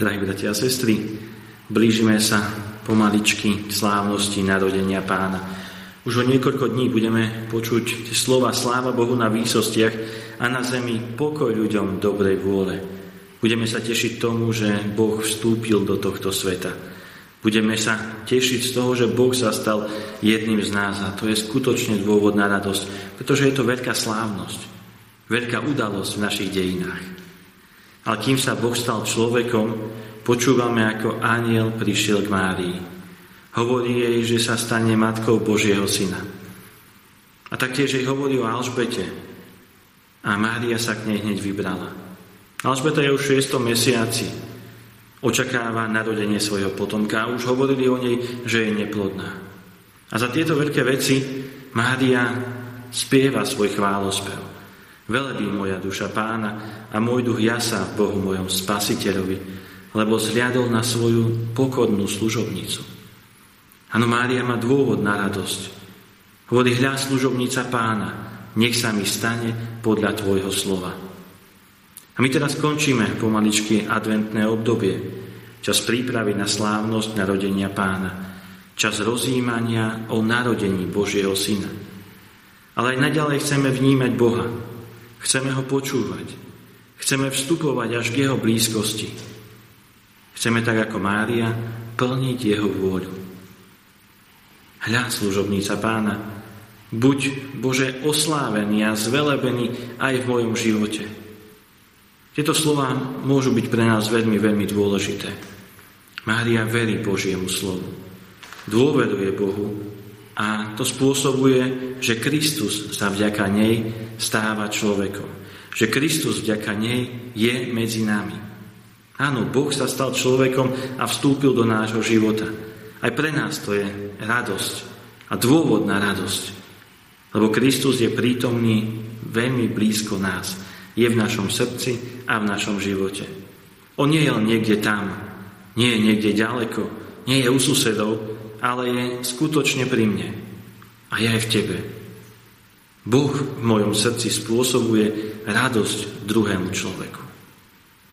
Drahí bratia a sestry, blížime sa pomaličky k slávnosti narodenia pána. Už o niekoľko dní budeme počuť slova sláva Bohu na výsostiach a na zemi pokoj ľuďom dobrej vôle. Budeme sa tešiť tomu, že Boh vstúpil do tohto sveta. Budeme sa tešiť z toho, že Boh sa stal jedným z nás a to je skutočne dôvod na radosť, pretože je to veľká slávnosť, veľká udalosť v našich dejinách. Ale kým sa Boh stal človekom, počúvame, ako aniel prišiel k Márii. Hovorí jej, že sa stane matkou Božieho syna. A taktiež jej hovorí o Alžbete. A Mária sa k nej hneď vybrala. Alžbeta je už v 6. mesiaci. Očakáva narodenie svojho potomka a už hovorili o nej, že je neplodná. A za tieto veľké veci Mária spieva svoj chválospev. Velebí moja duša pána a môj duch jasa v Bohu mojom spasiteľovi, lebo zliadol na svoju pokornú služobnicu. Áno, Mária má dôvod na radosť. Hovorí, hľa služobnica pána, nech sa mi stane podľa tvojho slova. A my teraz končíme pomaličky adventné obdobie, čas prípravy na slávnosť narodenia pána, čas rozjímania o narodení Božieho Syna. Ale aj naďalej chceme vnímať Boha, Chceme ho počúvať. Chceme vstupovať až k jeho blízkosti. Chceme tak ako Mária plniť jeho vôľu. Hľa, služobníca pána, buď Bože oslávený a zvelebený aj v mojom živote. Tieto slova môžu byť pre nás veľmi, veľmi dôležité. Mária verí Božiemu slovu. Dôveruje Bohu a to spôsobuje, že Kristus sa vďaka nej stáva človekom. Že Kristus vďaka nej je medzi nami. Áno, Boh sa stal človekom a vstúpil do nášho života. Aj pre nás to je radosť a dôvod na radosť. Lebo Kristus je prítomný veľmi blízko nás. Je v našom srdci a v našom živote. On nie je len niekde tam, nie je niekde ďaleko, nie je u susedov, ale je skutočne pri mne. A je aj v tebe. Boh v mojom srdci spôsobuje radosť druhému človeku.